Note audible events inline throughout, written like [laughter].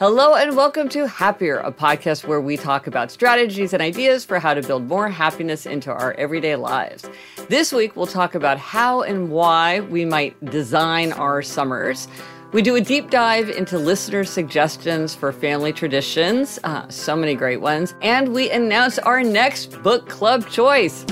Hello and welcome to Happier, a podcast where we talk about strategies and ideas for how to build more happiness into our everyday lives. This week, we'll talk about how and why we might design our summers. We do a deep dive into listener suggestions for family traditions, uh, so many great ones, and we announce our next book club choice.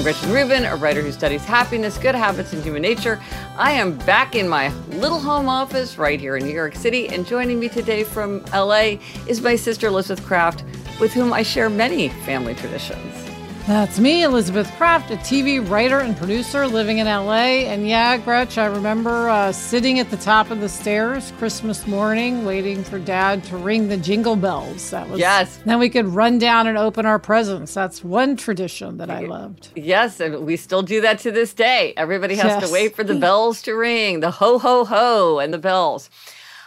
I'm Gretchen Rubin, a writer who studies happiness, good habits, and human nature. I am back in my little home office right here in New York City, and joining me today from LA is my sister Elizabeth Craft, with whom I share many family traditions. That's me, Elizabeth Craft, a TV writer and producer living in LA. And yeah, Gretch, I remember uh, sitting at the top of the stairs Christmas morning, waiting for Dad to ring the jingle bells. That was yes. Then we could run down and open our presents. That's one tradition that I loved. Yes, and we still do that to this day. Everybody has yes. to wait for the [laughs] bells to ring, the ho ho ho, and the bells.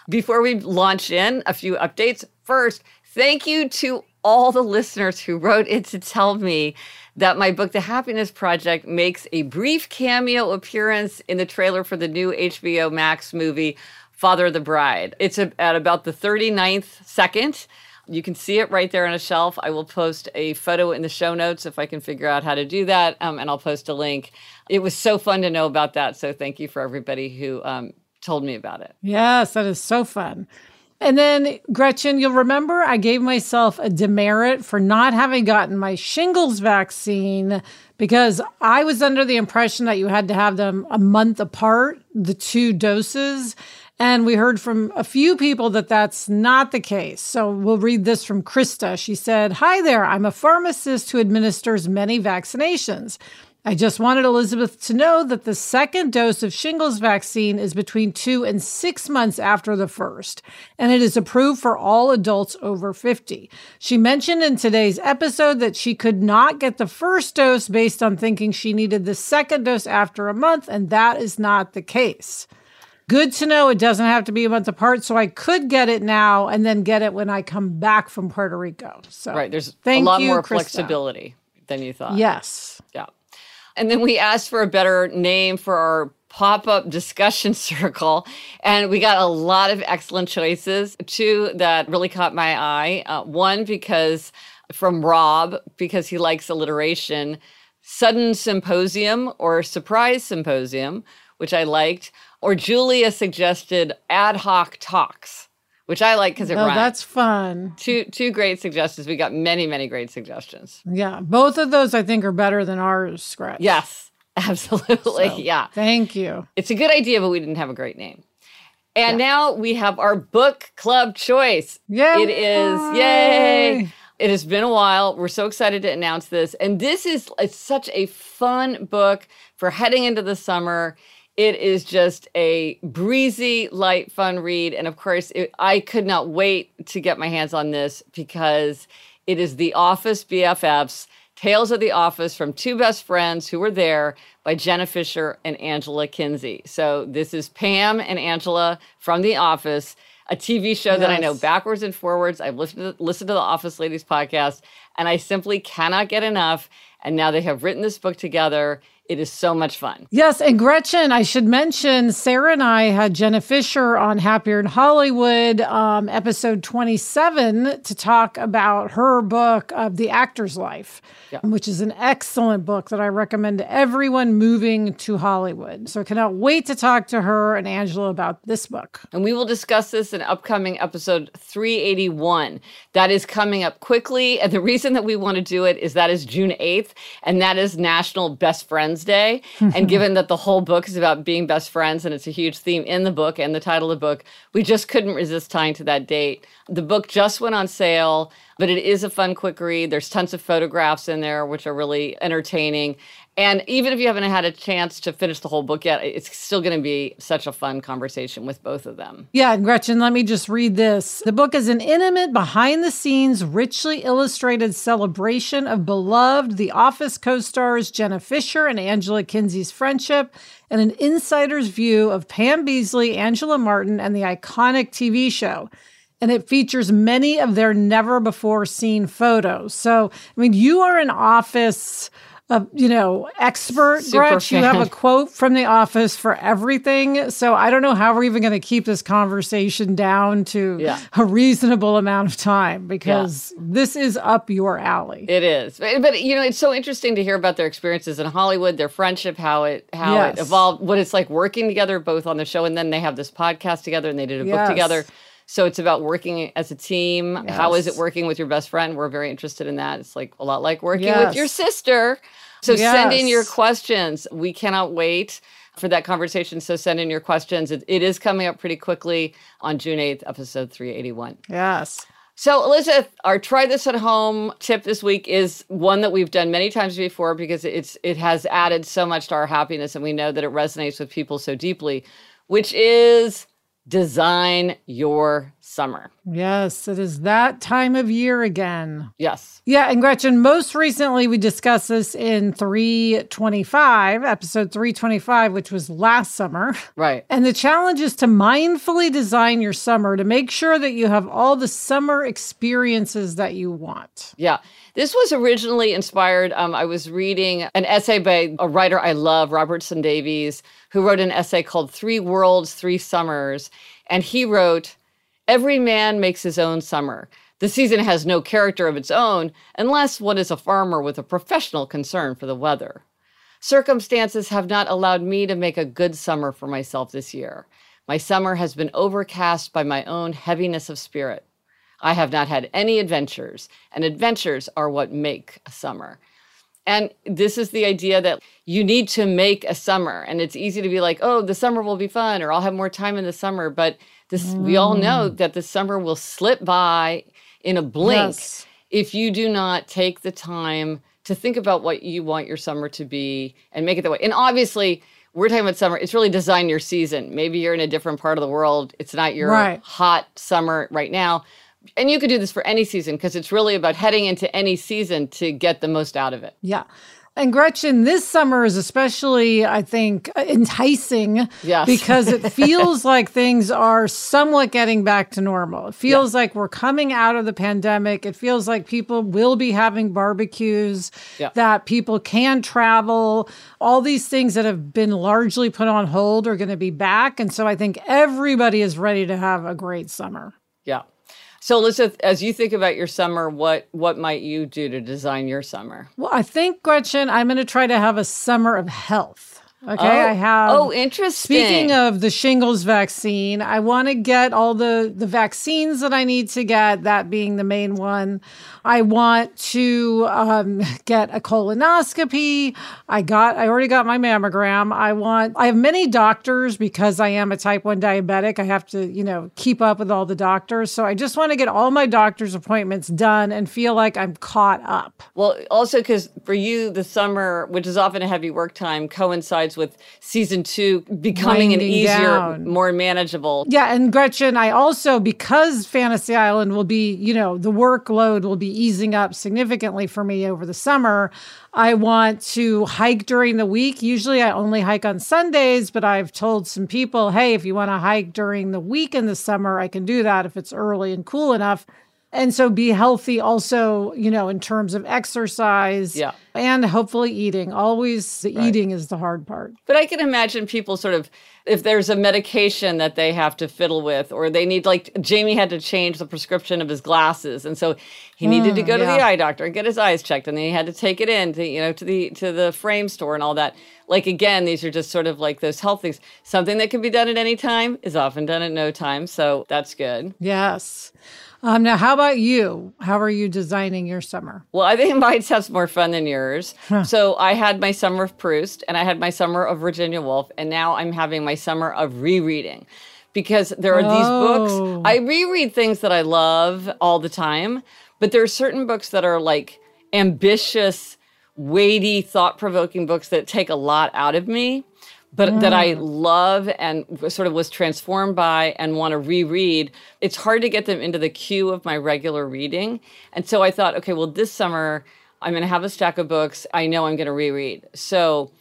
Before we launch in, a few updates. First, thank you to all the listeners who wrote in to tell me that my book, The Happiness Project, makes a brief cameo appearance in the trailer for the new HBO Max movie, Father of the Bride. It's at about the 39th second. You can see it right there on a shelf. I will post a photo in the show notes if I can figure out how to do that, um, and I'll post a link. It was so fun to know about that. So thank you for everybody who um, told me about it. Yes, that is so fun. And then, Gretchen, you'll remember I gave myself a demerit for not having gotten my shingles vaccine because I was under the impression that you had to have them a month apart, the two doses. And we heard from a few people that that's not the case. So we'll read this from Krista. She said, Hi there, I'm a pharmacist who administers many vaccinations. I just wanted Elizabeth to know that the second dose of shingles vaccine is between two and six months after the first, and it is approved for all adults over 50. She mentioned in today's episode that she could not get the first dose based on thinking she needed the second dose after a month, and that is not the case. Good to know it doesn't have to be a month apart, so I could get it now and then get it when I come back from Puerto Rico. So right, there's a lot you, more Krista. flexibility than you thought. Yes. And then we asked for a better name for our pop up discussion [laughs] circle. And we got a lot of excellent choices. Two that really caught my eye. Uh, one, because from Rob, because he likes alliteration, Sudden Symposium or Surprise Symposium, which I liked. Or Julia suggested Ad Hoc Talks which I like because it oh, rhymes. That's fun. Two two great suggestions. We got many many great suggestions. Yeah, both of those I think are better than ours. Scratch. Yes, [laughs] absolutely. So, yeah. Thank you. It's a good idea, but we didn't have a great name. And yeah. now we have our book club choice. Yay! It is yay. It has been a while. We're so excited to announce this. And this is it's such a fun book for heading into the summer. It is just a breezy, light, fun read. And of course, it, I could not wait to get my hands on this because it is The Office BFFs Tales of the Office from Two Best Friends Who Were There by Jenna Fischer and Angela Kinsey. So this is Pam and Angela from The Office, a TV show yes. that I know backwards and forwards. I've listened to, listened to the Office Ladies podcast, and I simply cannot get enough. And now they have written this book together. It is so much fun. Yes. And Gretchen, I should mention, Sarah and I had Jenna Fischer on Happier in Hollywood, um, episode 27, to talk about her book of The Actor's Life, yeah. which is an excellent book that I recommend to everyone moving to Hollywood. So I cannot wait to talk to her and Angela about this book. And we will discuss this in upcoming episode 381. That is coming up quickly. And the reason that we want to do it is that is June 8th, and that is National Best Friends Day. and given that the whole book is about being best friends and it's a huge theme in the book and the title of the book, we just couldn't resist tying to that date. The book just went on sale, but it is a fun, quick read. There's tons of photographs in there, which are really entertaining. And even if you haven't had a chance to finish the whole book yet, it's still going to be such a fun conversation with both of them. Yeah, Gretchen, let me just read this. The book is an intimate, behind the scenes, richly illustrated celebration of beloved The Office co stars Jenna Fischer and Angela Kinsey's friendship, and an insider's view of Pam Beesly, Angela Martin, and the iconic TV show and it features many of their never before seen photos. So, I mean, you are an office a you know expert Gretch. You have a quote from the office for everything. So I don't know how we're even going to keep this conversation down to yeah. a reasonable amount of time because yeah. this is up your alley. It is, but, but, you know it's so interesting to hear about their experiences in Hollywood, their friendship, how it how yes. it evolved, what it's like working together both on the show and then they have this podcast together and they did a yes. book together. So it's about working as a team. Yes. How is it working with your best friend? We're very interested in that. It's like a lot like working yes. with your sister. So yes. send in your questions. We cannot wait for that conversation. So send in your questions. It, it is coming up pretty quickly on June 8th, episode 381. Yes. So, Elizabeth, our try this at home tip this week is one that we've done many times before because it's it has added so much to our happiness and we know that it resonates with people so deeply, which is design your summer. Yes, it is that time of year again. Yes. Yeah, and Gretchen, most recently we discussed this in 325, episode 325, which was last summer. Right. And the challenge is to mindfully design your summer to make sure that you have all the summer experiences that you want. Yeah. This was originally inspired. Um, I was reading an essay by a writer I love, Robertson Davies, who wrote an essay called Three Worlds, Three Summers. And he wrote, Every man makes his own summer. The season has no character of its own unless one is a farmer with a professional concern for the weather. Circumstances have not allowed me to make a good summer for myself this year. My summer has been overcast by my own heaviness of spirit. I have not had any adventures, and adventures are what make a summer. And this is the idea that you need to make a summer. And it's easy to be like, oh, the summer will be fun, or I'll have more time in the summer. But this, mm. we all know mm. that the summer will slip by in a blink yes. if you do not take the time to think about what you want your summer to be and make it that way. And obviously, we're talking about summer. It's really design your season. Maybe you're in a different part of the world. It's not your right. hot summer right now and you could do this for any season because it's really about heading into any season to get the most out of it. Yeah. And Gretchen, this summer is especially, I think, enticing yes. because it [laughs] feels like things are somewhat getting back to normal. It feels yeah. like we're coming out of the pandemic. It feels like people will be having barbecues, yeah. that people can travel. All these things that have been largely put on hold are going to be back. And so I think everybody is ready to have a great summer. Yeah. So, Elizabeth, as you think about your summer, what what might you do to design your summer? Well, I think Gretchen, I'm going to try to have a summer of health. Okay, oh, I have. Oh, interesting. Speaking of the shingles vaccine, I want to get all the the vaccines that I need to get. That being the main one. I want to um, [laughs] get a colonoscopy. I got. I already got my mammogram. I want. I have many doctors because I am a type one diabetic. I have to, you know, keep up with all the doctors. So I just want to get all my doctor's appointments done and feel like I'm caught up. Well, also because for you, the summer, which is often a heavy work time, coincides with season two becoming Winding an easier, down. more manageable. Yeah, and Gretchen, I also because Fantasy Island will be, you know, the workload will be easing up significantly for me over the summer. I want to hike during the week. Usually I only hike on Sundays, but I've told some people, hey, if you want to hike during the week in the summer, I can do that if it's early and cool enough. And so be healthy also, you know, in terms of exercise Yeah. and hopefully eating. Always the eating is the hard part. But I can imagine people sort of, if there's a medication that they have to fiddle with, or they need, like Jamie had to change the prescription of his glasses, and so he needed to go to the eye doctor and get his eyes checked, and then he had to take it in to, you know, to the to the frame store and all that. Like again, these are just sort of like those health things. Something that can be done at any time is often done at no time, so that's good. Yes. Um, now, how about you? How are you designing your summer? Well, I think [laughs] mine sounds more fun than yours. So I had my summer of Proust and I had my summer of Virginia Woolf, and now I'm having my summer of rereading because there are these Oh. books. I reread things that I love all the time, but there are certain books that are like ambitious, weighty, thought provoking books that take a lot out of me. But that I mm. love and sort of was transformed by and want to reread. It's hard to get them into the queue of my regular reading. And so I thought, okay, well, this summer I'm going to have a stack of books I know I'm going to reread. So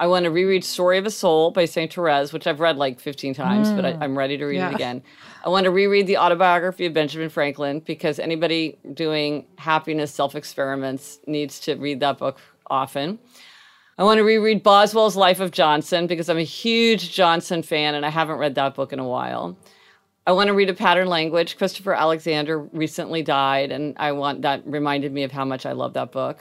I want to reread Story of a Soul by St. Therese, which I've read like 15 times, but I, mm. I'm ready to read Yeah. it again. I want to reread the autobiography of Benjamin Franklin because anybody doing happiness self experiments needs to read that book often. I want to reread Boswell's Life of Johnson because I'm a huge Johnson fan and I haven't read that book in a while. I want to read a pattern language. Christopher Alexander recently died, and I want that reminded me of how much I love that book.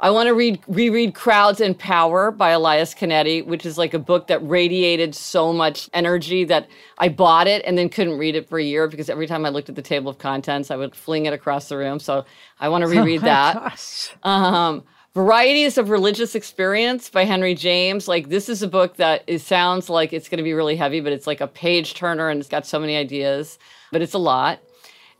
I want to read reread Crowds and Power by Elias Canetti, which is like a book that radiated so much energy that I bought it and then couldn't read it for a year because every time I looked at the table of contents, I would fling it across the room. So I want to [laughs] reread that. Um, Varieties of Religious Experience by Henry James. Like this is a book that it sounds like it's going to be really heavy, but it's like a page turner and it's got so many ideas, but it's a lot.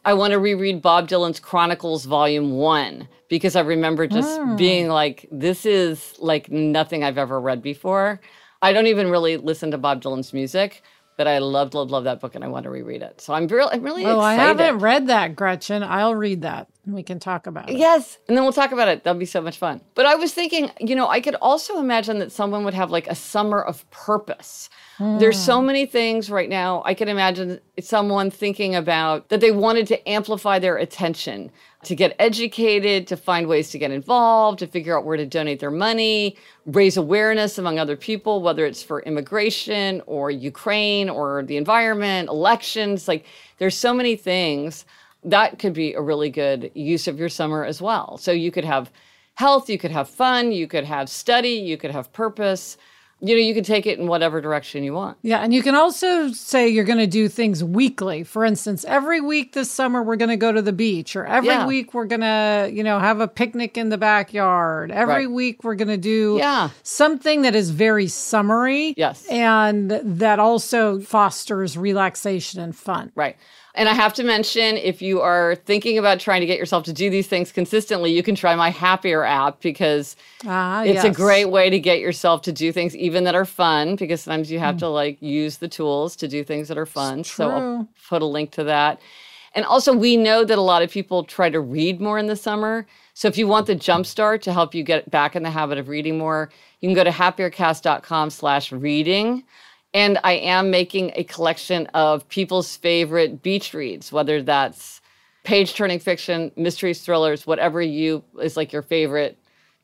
I want to reread Bob Dylan's Chronicles Volume 1 because I remember just oh. being like this is like nothing I've ever read before. I don't even really listen to Bob Dylan's music, but I loved love love that book and I want to reread it. So I'm really I'm really Oh, I haven't read that, Gretchen. I'll read that. And We can talk about it. Yes. And then we'll talk about it. That'll be so much fun. But I was thinking, you know, I could also imagine that someone would have like a summer of purpose. There's so hmm. many things right now. I can imagine someone thinking about that they wanted to amplify their attention, to get educated, to find ways to get involved, to figure out where to donate their money, raise awareness among other people, whether it's for immigration or Ukraine or the environment, elections. Like there's so many things that could be a really good use of your summer as well. So you could have health, you could have fun, you could have study, you could have purpose. You know, you could take it in whatever direction you want. Yeah, and you can also say you're going to do things weekly. For instance, every week this summer we're going to go to the beach, or every Yeah. week we're going to, you know, have a picnic in the backyard. Every Right. week we're going to do Yeah. something that is very summery. Yes. And that also fosters relaxation and fun. Right. And I have to mention if you are thinking about trying to get yourself to do these things consistently, you can try my Happier app because Ah, it's a great way to get yourself to do things even that are fun because sometimes you have to like use the tools to do things that are fun. So I'll put a link to that. And also we know that a lot of people try to read more in the summer. So if you want the jumpstart to help you get back in the habit of reading more, you can go to happiercast.com slash reading. And I am making a collection of people's favorite beach reads, whether that's page turning fiction, mysteries, thrillers, whatever you is like your favorite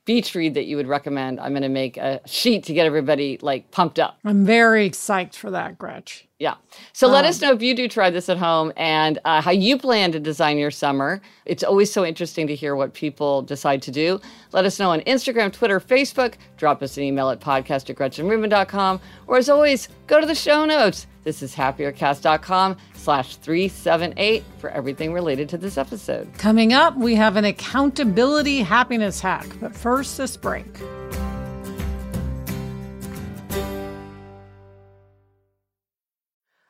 beach read that you would recommend. I'm going to make a sheet to get everybody like pumped up. I'm very psyched for that, Gretch. Yeah. So let us know if you do try this at home and uh, how you plan to design your summer. It's always so interesting to hear what people decide to do. Let us know on Instagram, Twitter, Facebook. Drop us an email at podcast at gretchenrubin.com. Or as always, go to the show notes. This is happiercast.com slash 378 for everything related to this episode. Coming up, we have an accountability happiness hack. But first, this break.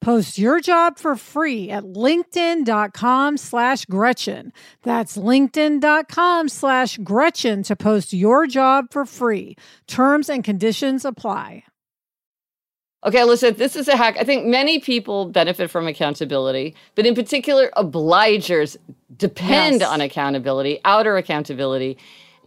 Post your job for free at linkedin.com slash Gretchen. That's linkedin.com slash Gretchen to post your job for free. Terms and conditions apply. Okay, listen, this is a hack. I think many people benefit from accountability, but in particular, obligers depend yes. on accountability, outer accountability.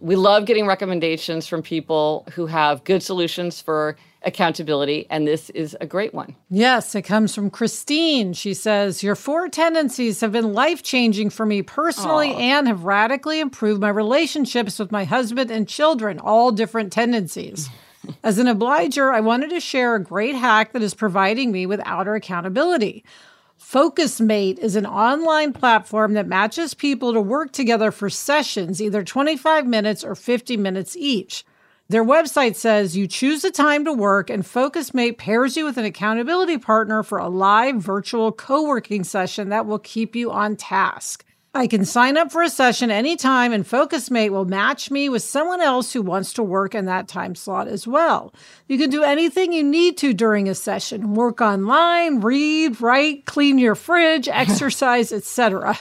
We love getting recommendations from people who have good solutions for accountability, and this is a great one. Yes, it comes from Christine. She says, Your four tendencies have been life changing for me personally Aww. and have radically improved my relationships with my husband and children, all different tendencies. [laughs] As an obliger, I wanted to share a great hack that is providing me with outer accountability. FocusMate is an online platform that matches people to work together for sessions, either 25 minutes or 50 minutes each. Their website says you choose a time to work, and FocusMate pairs you with an accountability partner for a live virtual co working session that will keep you on task. I can sign up for a session anytime, and FocusMate will match me with someone else who wants to work in that time slot as well. You can do anything you need to during a session work online, read, write, clean your fridge, [laughs] exercise, etc.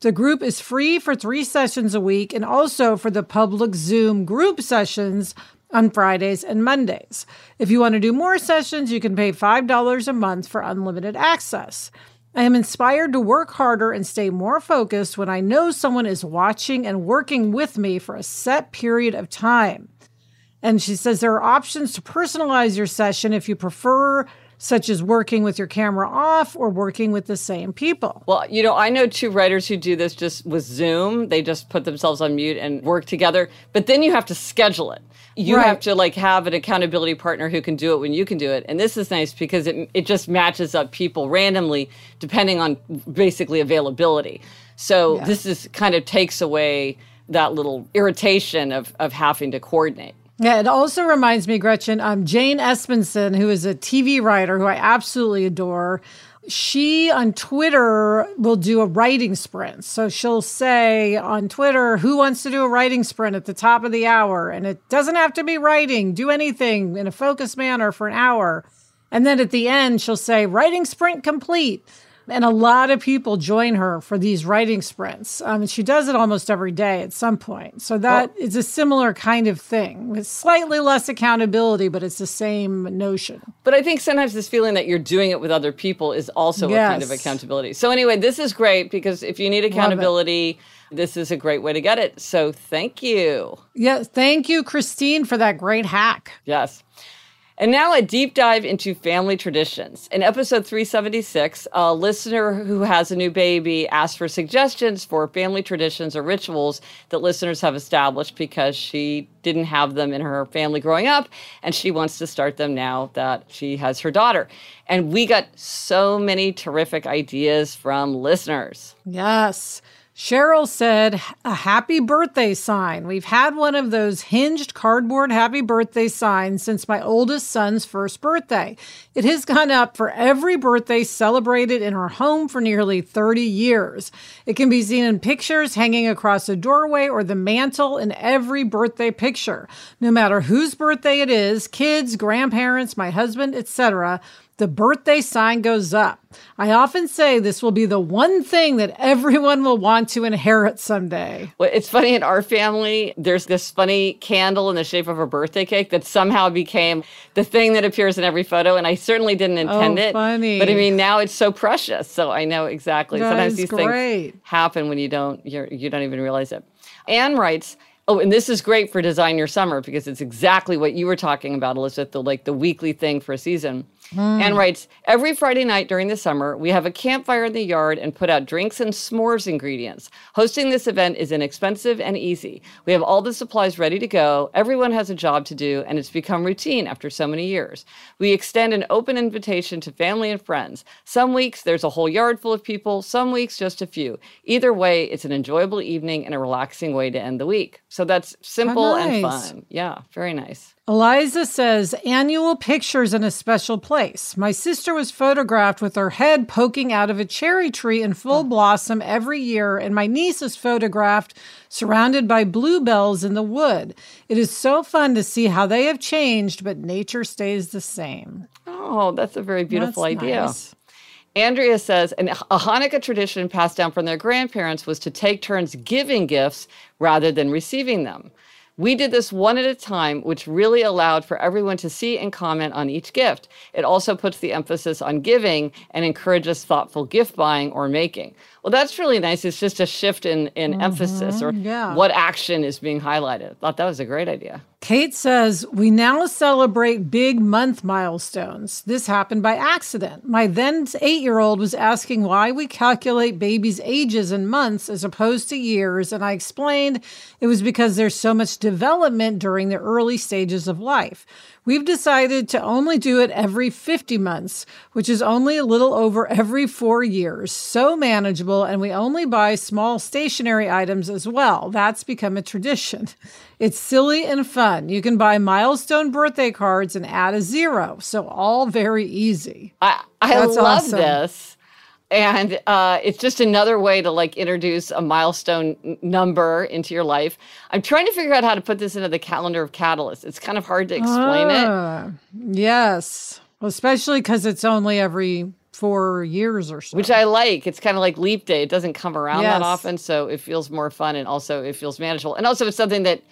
The group is free for three sessions a week and also for the public Zoom group sessions on Fridays and Mondays. If you want to do more sessions, you can pay $5 a month for unlimited access. I am inspired to work harder and stay more focused when I know someone is watching and working with me for a set period of time. And she says there are options to personalize your session if you prefer such as working with your camera off or working with the same people. Well, you know, I know two writers who do this just with Zoom. They just put themselves on mute and work together, but then you have to schedule it. You right. have to like have an accountability partner who can do it when you can do it. And this is nice because it it just matches up people randomly depending on basically availability. So yeah. this is kind of takes away that little irritation of of having to coordinate. Yeah, it also reminds me, Gretchen, um, Jane Espenson, who is a TV writer who I absolutely adore. She on Twitter will do a writing sprint. So she'll say on Twitter, who wants to do a writing sprint at the top of the hour? And it doesn't have to be writing, do anything in a focused manner for an hour. And then at the end, she'll say, writing sprint complete. And a lot of people join her for these writing sprints. Um, and she does it almost every day at some point. So that oh. is a similar kind of thing with slightly less accountability, but it's the same notion. But I think sometimes this feeling that you're doing it with other people is also yes. a kind of accountability. So, anyway, this is great because if you need accountability, this is a great way to get it. So, thank you. Yes. Thank you, Christine, for that great hack. Yes. And now a deep dive into family traditions. In episode 376, a listener who has a new baby asked for suggestions for family traditions or rituals that listeners have established because she didn't have them in her family growing up and she wants to start them now that she has her daughter. And we got so many terrific ideas from listeners. Yes. Cheryl said, a happy birthday sign. We've had one of those hinged cardboard happy birthday signs since my oldest son's first birthday. It has gone up for every birthday celebrated in our home for nearly 30 years. It can be seen in pictures hanging across a doorway or the mantle in every birthday picture. No matter whose birthday it is, kids, grandparents, my husband, etc., the birthday sign goes up. I often say this will be the one thing that everyone will want to inherit someday. Well, it's funny in our family, there's this funny candle in the shape of a birthday cake that somehow became the thing that appears in every photo. And I certainly didn't oh, intend oh, it. Funny. But I mean, now it's so precious. So I know exactly. That Sometimes these great. things happen when you don't you're, you don't even realize it. Anne writes, Oh, and this is great for design your summer because it's exactly what you were talking about, Elizabeth, the like the weekly thing for a season. Mm. And writes, every Friday night during the summer, we have a campfire in the yard and put out drinks and s'mores ingredients. Hosting this event is inexpensive and easy. We have all the supplies ready to go. Everyone has a job to do, and it's become routine after so many years. We extend an open invitation to family and friends. Some weeks there's a whole yard full of people, some weeks just a few. Either way, it's an enjoyable evening and a relaxing way to end the week. So that's simple nice. and fun. Yeah, very nice. Eliza says annual pictures in a special place. My sister was photographed with her head poking out of a cherry tree in full oh. blossom every year, and my niece is photographed surrounded by bluebells in the wood. It is so fun to see how they have changed, but nature stays the same. Oh, that's a very beautiful that's idea. Nice. Andrea says, a Hanukkah tradition passed down from their grandparents was to take turns giving gifts rather than receiving them. We did this one at a time, which really allowed for everyone to see and comment on each gift. It also puts the emphasis on giving and encourages thoughtful gift buying or making. Well, that's really nice. It's just a shift in, in mm-hmm, emphasis or yeah. what action is being highlighted. I thought that was a great idea. Kate says, We now celebrate big month milestones. This happened by accident. My then eight year old was asking why we calculate babies' ages in months as opposed to years, and I explained it was because there's so much development during the early stages of life. We've decided to only do it every 50 months, which is only a little over every four years. So manageable, and we only buy small stationary items as well. That's become a tradition. It's silly and fun. You can buy milestone birthday cards and add a zero. So, all very easy. I, I love awesome. this and uh, it's just another way to like introduce a milestone n- number into your life i'm trying to figure out how to put this into the calendar of catalyst it's kind of hard to explain uh, it yes well, especially because it's only every four years or so. Which i like. It's kind of like leap day. It doesn't come around yes. that often so it feels more fun and also it feels manageable. And also it's something that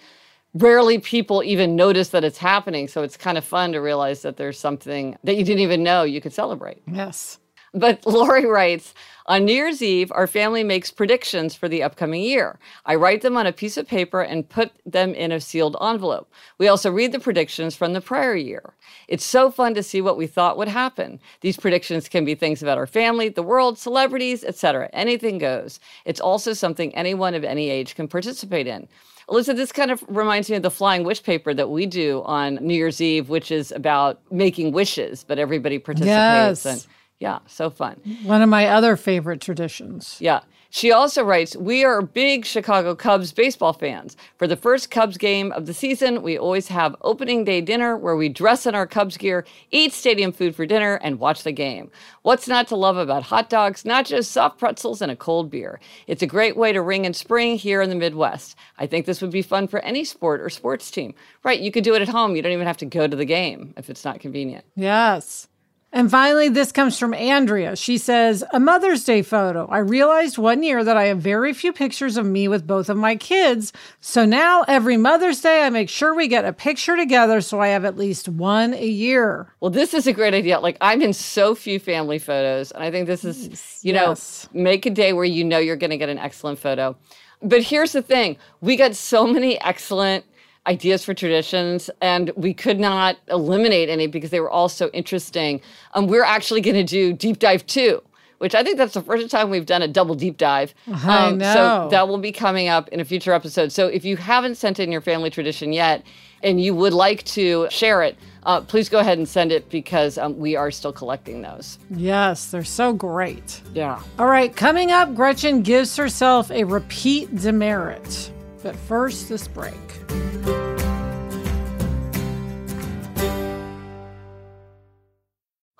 rarely people even notice that it's happening so it's kind of fun to realize that there's something that you didn't even know you could celebrate. Yes but [laughs] Lori writes, on New Year's Eve, our family makes predictions for the upcoming year. I write them on a piece of paper and put them in a sealed envelope. We also read the predictions from the prior year. It's so fun to see what we thought would happen. These predictions can be things about our family, the world, celebrities, etc. Anything goes. It's also something anyone of any age can participate in. Alyssa, this kind of reminds me of the flying wish paper that we do on New Year's Eve, which is about making wishes, but everybody participates. Yes. And yeah, so fun. One of my other favorite traditions. Yeah. She also writes, We are big Chicago Cubs baseball fans. For the first Cubs game of the season, we always have opening day dinner where we dress in our Cubs gear, eat stadium food for dinner, and watch the game. What's not to love about hot dogs, nachos, soft pretzels, and a cold beer? It's a great way to ring in spring here in the Midwest. I think this would be fun for any sport or sports team. Right, you could do it at home. You don't even have to go to the game if it's not convenient. Yes. And finally, this comes from Andrea. She says, A Mother's Day photo. I realized one year that I have very few pictures of me with both of my kids. So now every Mother's Day, I make sure we get a picture together so I have at least one a year. Well, this is a great idea. Like, I'm in so few family photos. And I think this is, you yes. know, make a day where you know you're going to get an excellent photo. But here's the thing we got so many excellent ideas for traditions, and we could not eliminate any because they were all so interesting. Um, we're actually going to do deep dive two, which I think that's the first time we've done a double deep dive. Um, I know. So that will be coming up in a future episode. So if you haven't sent in your family tradition yet, and you would like to share it, uh, please go ahead and send it because um, we are still collecting those. Yes, they're so great. Yeah. All right, coming up, Gretchen gives herself a repeat demerit. But first, this break.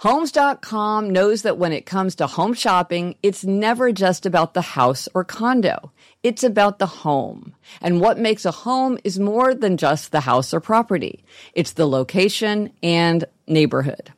Homes.com knows that when it comes to home shopping, it's never just about the house or condo. It's about the home. And what makes a home is more than just the house or property. It's the location and neighborhood.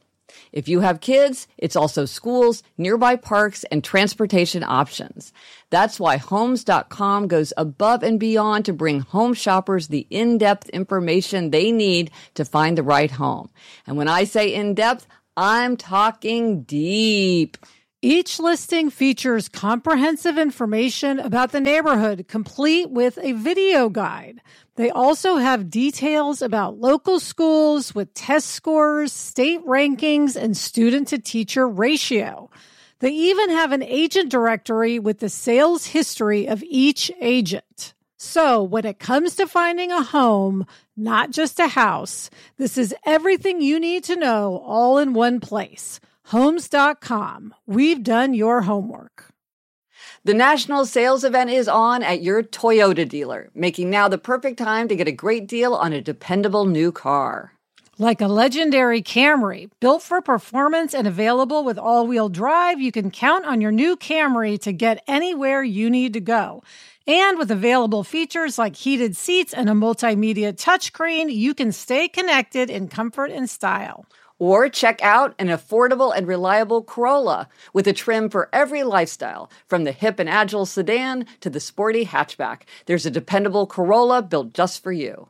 If you have kids, it's also schools, nearby parks, and transportation options. That's why Homes.com goes above and beyond to bring home shoppers the in-depth information they need to find the right home. And when I say in-depth, I'm talking deep. Each listing features comprehensive information about the neighborhood, complete with a video guide. They also have details about local schools with test scores, state rankings, and student to teacher ratio. They even have an agent directory with the sales history of each agent. So when it comes to finding a home, not just a house, this is everything you need to know all in one place. Homes.com. We've done your homework. The national sales event is on at your Toyota dealer, making now the perfect time to get a great deal on a dependable new car. Like a legendary Camry, built for performance and available with all wheel drive, you can count on your new Camry to get anywhere you need to go. And with available features like heated seats and a multimedia touchscreen, you can stay connected in comfort and style. Or check out an affordable and reliable Corolla with a trim for every lifestyle, from the hip and agile sedan to the sporty hatchback. There's a dependable Corolla built just for you.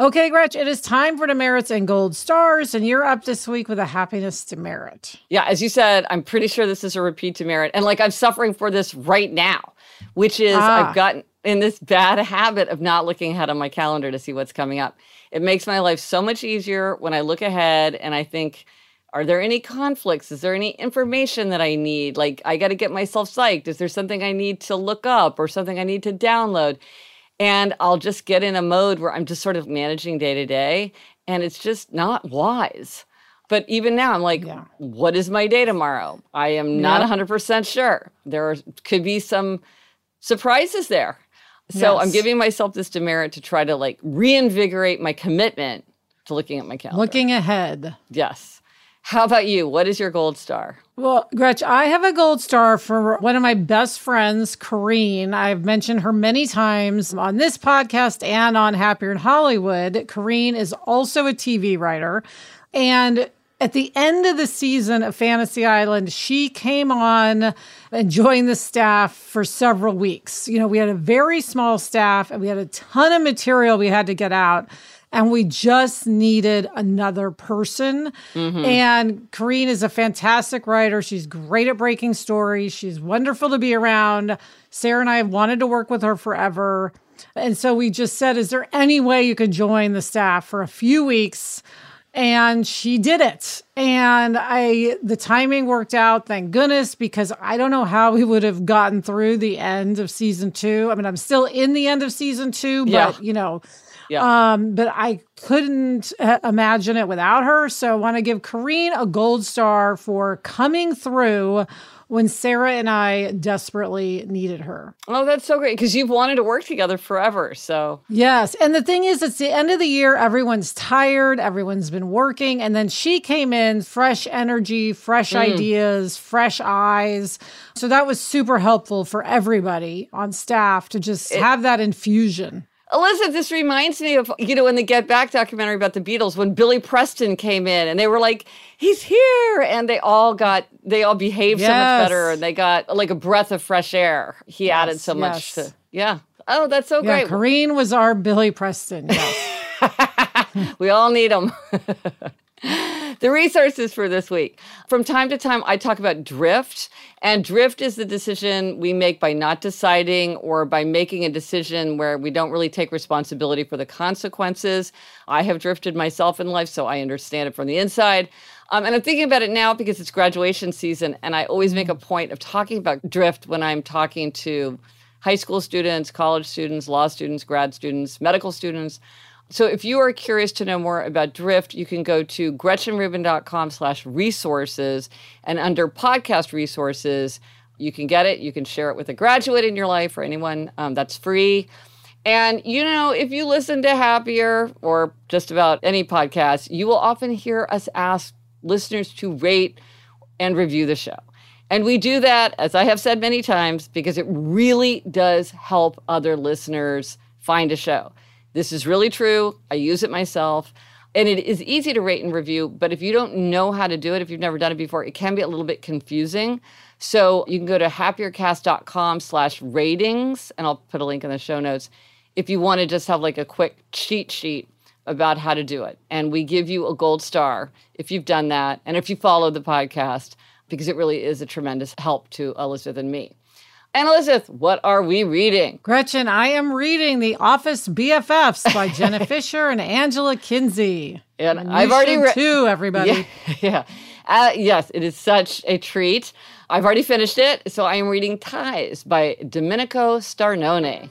Okay, Gretch, it is time for demerits and gold stars, and you're up this week with a happiness demerit. Yeah, as you said, I'm pretty sure this is a repeat demerit. And like I'm suffering for this right now, which is ah. I've gotten in this bad habit of not looking ahead on my calendar to see what's coming up. It makes my life so much easier when I look ahead and I think, are there any conflicts? Is there any information that I need? Like, I got to get myself psyched. Is there something I need to look up or something I need to download? And I'll just get in a mode where I'm just sort of managing day to day. And it's just not wise. But even now, I'm like, yeah. what is my day tomorrow? I am not 100% sure. There could be some surprises there. So yes. I'm giving myself this demerit to try to like reinvigorate my commitment to looking at my calendar. Looking ahead. Yes. How about you? What is your gold star? Well, Gretch, I have a gold star for one of my best friends, Kareen. I've mentioned her many times on this podcast and on Happier in Hollywood. Kareen is also a TV writer. And at the end of the season of Fantasy Island, she came on and joined the staff for several weeks. You know, we had a very small staff and we had a ton of material we had to get out. And we just needed another person. Mm-hmm. And Kareen is a fantastic writer. She's great at breaking stories. She's wonderful to be around. Sarah and I have wanted to work with her forever. And so we just said, is there any way you could join the staff for a few weeks? and she did it and i the timing worked out thank goodness because i don't know how we would have gotten through the end of season two i mean i'm still in the end of season two but yeah. you know Yeah. Um, but I couldn't uh, imagine it without her. So I want to give Kareen a gold star for coming through when Sarah and I desperately needed her. Oh, that's so great because you've wanted to work together forever. So, yes. And the thing is, it's the end of the year. Everyone's tired, everyone's been working. And then she came in, fresh energy, fresh mm. ideas, fresh eyes. So that was super helpful for everybody on staff to just it, have that infusion. Elizabeth, this reminds me of, you know, in the Get Back documentary about the Beatles when Billy Preston came in and they were like, he's here. And they all got, they all behaved yes. so much better and they got like a breath of fresh air. He yes, added so yes. much to, yeah. Oh, that's so yeah, great. Kareen was our Billy Preston. Yes. [laughs] we all need him. [laughs] the resources for this week. From time to time, I talk about drift, and drift is the decision we make by not deciding or by making a decision where we don't really take responsibility for the consequences. I have drifted myself in life, so I understand it from the inside. Um, and I'm thinking about it now because it's graduation season, and I always make a point of talking about drift when I'm talking to high school students, college students, law students, grad students, medical students. So if you are curious to know more about Drift, you can go to gretchenrubin.com slash resources and under podcast resources, you can get it. You can share it with a graduate in your life or anyone um, that's free. And you know, if you listen to Happier or just about any podcast, you will often hear us ask listeners to rate and review the show. And we do that, as I have said many times, because it really does help other listeners find a show. This is really true. I use it myself. And it is easy to rate and review, but if you don't know how to do it, if you've never done it before, it can be a little bit confusing. So you can go to happiercast.com slash ratings, and I'll put a link in the show notes if you want to just have like a quick cheat sheet about how to do it. And we give you a gold star if you've done that and if you follow the podcast, because it really is a tremendous help to Elizabeth and me. And Elizabeth, what are we reading? Gretchen, I am reading The Office BFFs by [laughs] Jenna Fischer and Angela Kinsey. And, and I've already read too, everybody. [laughs] Yeah, yeah. Uh, yes, it is such a treat. I've already finished it, so I am reading Ties by Domenico Starnone.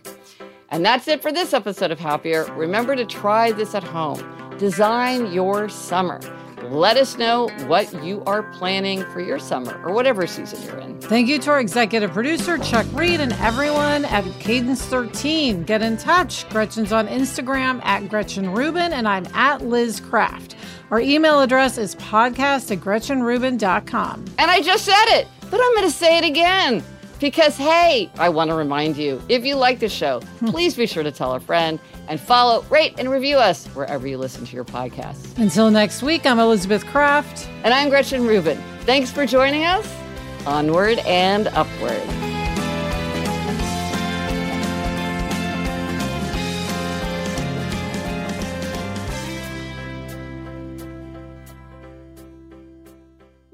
And that's it for this episode of Happier. Remember to try this at home. Design your summer let us know what you are planning for your summer or whatever season you're in. Thank you to our executive producer, Chuck Reed, and everyone at Cadence 13. Get in touch. Gretchen's on Instagram at Gretchen Rubin, and I'm at Liz Craft. Our email address is podcast at GretchenRubin.com. And I just said it, but I'm going to say it again. Because, hey, I want to remind you if you like the show, hmm. please be sure to tell a friend and follow, rate, and review us wherever you listen to your podcasts. Until next week, I'm Elizabeth Craft. And I'm Gretchen Rubin. Thanks for joining us. Onward and upward.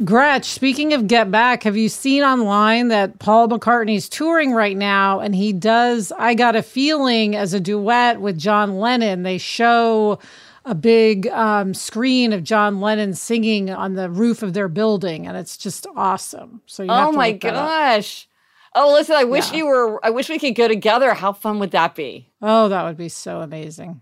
Gretch, speaking of Get Back, have you seen online that Paul McCartney's touring right now and he does I Got a Feeling as a duet with John Lennon? They show a big um, screen of John Lennon singing on the roof of their building, and it's just awesome. So, you oh my gosh. Oh, listen, I wish yeah. you were, I wish we could go together. How fun would that be? Oh, that would be so amazing.